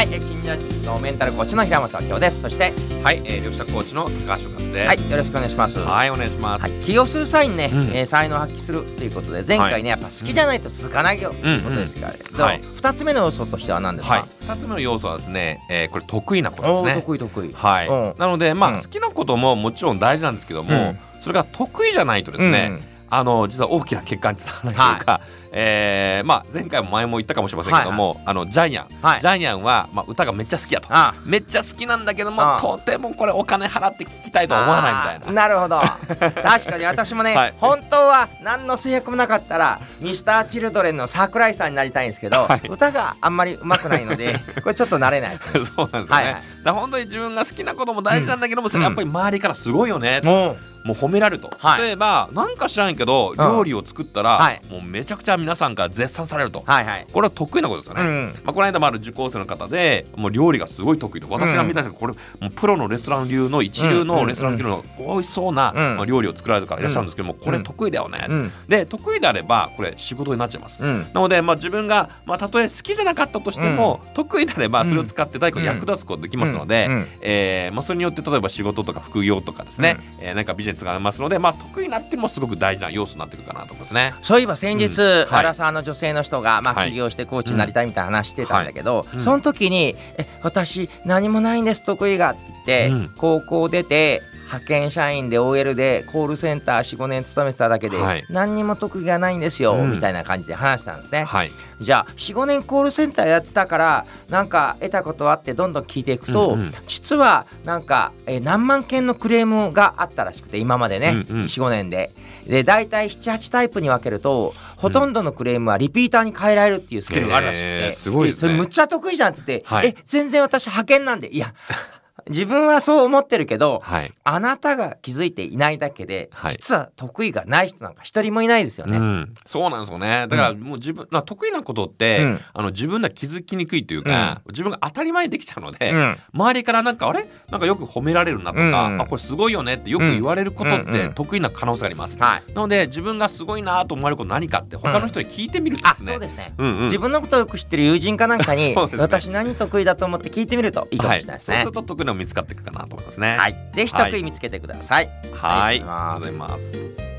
はい、えー金曜日のメンタルコーチの平本明夫です。そして、はい、えー、両者コーチの高橋和です。はい、よろしくお願いします。はい、お願いします。はい、起業する際にね、うん。えー才能を発揮するということで前回ね、やっぱ好きじゃないと続かないよ。ということですから、はい。二つ目の要素としては何ですはい。か、、二つ目の要素はですね、えー、これ得意なことですね。得意得意。はい、うん。なので、まあ、うん。好きなことももちろん大事なんですけども、うん。それが得意じゃないとですね、あの実は大きな結果につながらないというか、えーまあ、前回も前も言ったかもしれませんけども、あのジャイアン、はい。ジャイアンは、まあ、歌がめっちゃ好きやとあめっちゃ好きなんだけどあもとてもこれお金払って聞きたいとは思わないみたいな。なるほど。確かに私もね、はい。本当は何の制約もなかったらミスターチルドレンの桜井さんになりたいんですけど、はい。歌があんまり上手くないので これちょっと慣れないですね。そうなんですよね、はいはい。だ本当に自分が好きなことも大事なんだけども、それやっぱり周りからすごいよね、ももう褒められると、はい。例えばなんか知らんけど料理を作ったら、はい。もうめちゃくちゃ皆さんから絶賛されると、うはいはい。これは得意なことですよね、うん。まあ、この間もある受講生の方でもう料理がすごい得意と私が見たんですけど、これもうプロのレストラン流の一流のレストラン流の美味しそうな、料理を作られる方がいらっしゃるんですけども、これ得意だよね、うん。で得意であればこれ仕事になっちゃいます、うん。なので、まあ、自分が、まあ、たとえ好きじゃなかったとしても、得意であればそれを使って誰かに役立つことができますので、うん。うん。えーまあ、それによって例えば仕事とか副業とかですね、えーなんかビジネスがありますので、まあ、得意なってもすごく大事な要素になってくるかなと思いますね。そういえば先日、うん。はいアラサーの女性の人が、まあ、はい。起業してコーチになりたいみたいな話してたんだけど、うん。その時に「え私何もないんです得意が」って言って、うん。高校出て派遣社員で OL でコールセンター45年勤めてただけで、はい。何にも特技がないんですよ、うん。みたいな感じで話したんですね。はい、じゃあ45年コールセンターやってたからなんか得たことあってどんどん聞いていくと、うんうん。実はなんか、えー何万件のクレームがあったらしくて今までね、うんうん。45年で。で大体78タイプに分けるとほとんどのクレームはリピーターに変えられるっていうスキルがあるらしくて、えーすごいね。それむっちゃ得意じゃんって言って、はい。え全然私派遣なんでいや自分はそう思ってるけどはい。あなたが気づいていないだけで、はい。実は得意がない人なんか一人もいないですよね。うん、そうなんですよね。だからもう自分、まあ、得意なことって、うん。あの自分では気づきにくいというか、自分が当たり前にできちゃうので、うん。周りからなんかあれ？なんかよく褒められるなとか、うん。うんあこれすごいよねってよく言われることっうん。うん。て得意な可能性があります、はい。なので自分がすごいなと思われること何かって他の人に聞いてみるですね、そうですね、うんうん。自分のことをよく知ってる友人かなんかに、ね。私何得意だと思って聞いてみるといいかもしれないですね。そうする。と得意なの見つかっていくかなと思いますね。はい、ぜひ得意見つけてください。はい、ありがとうございありがとうございます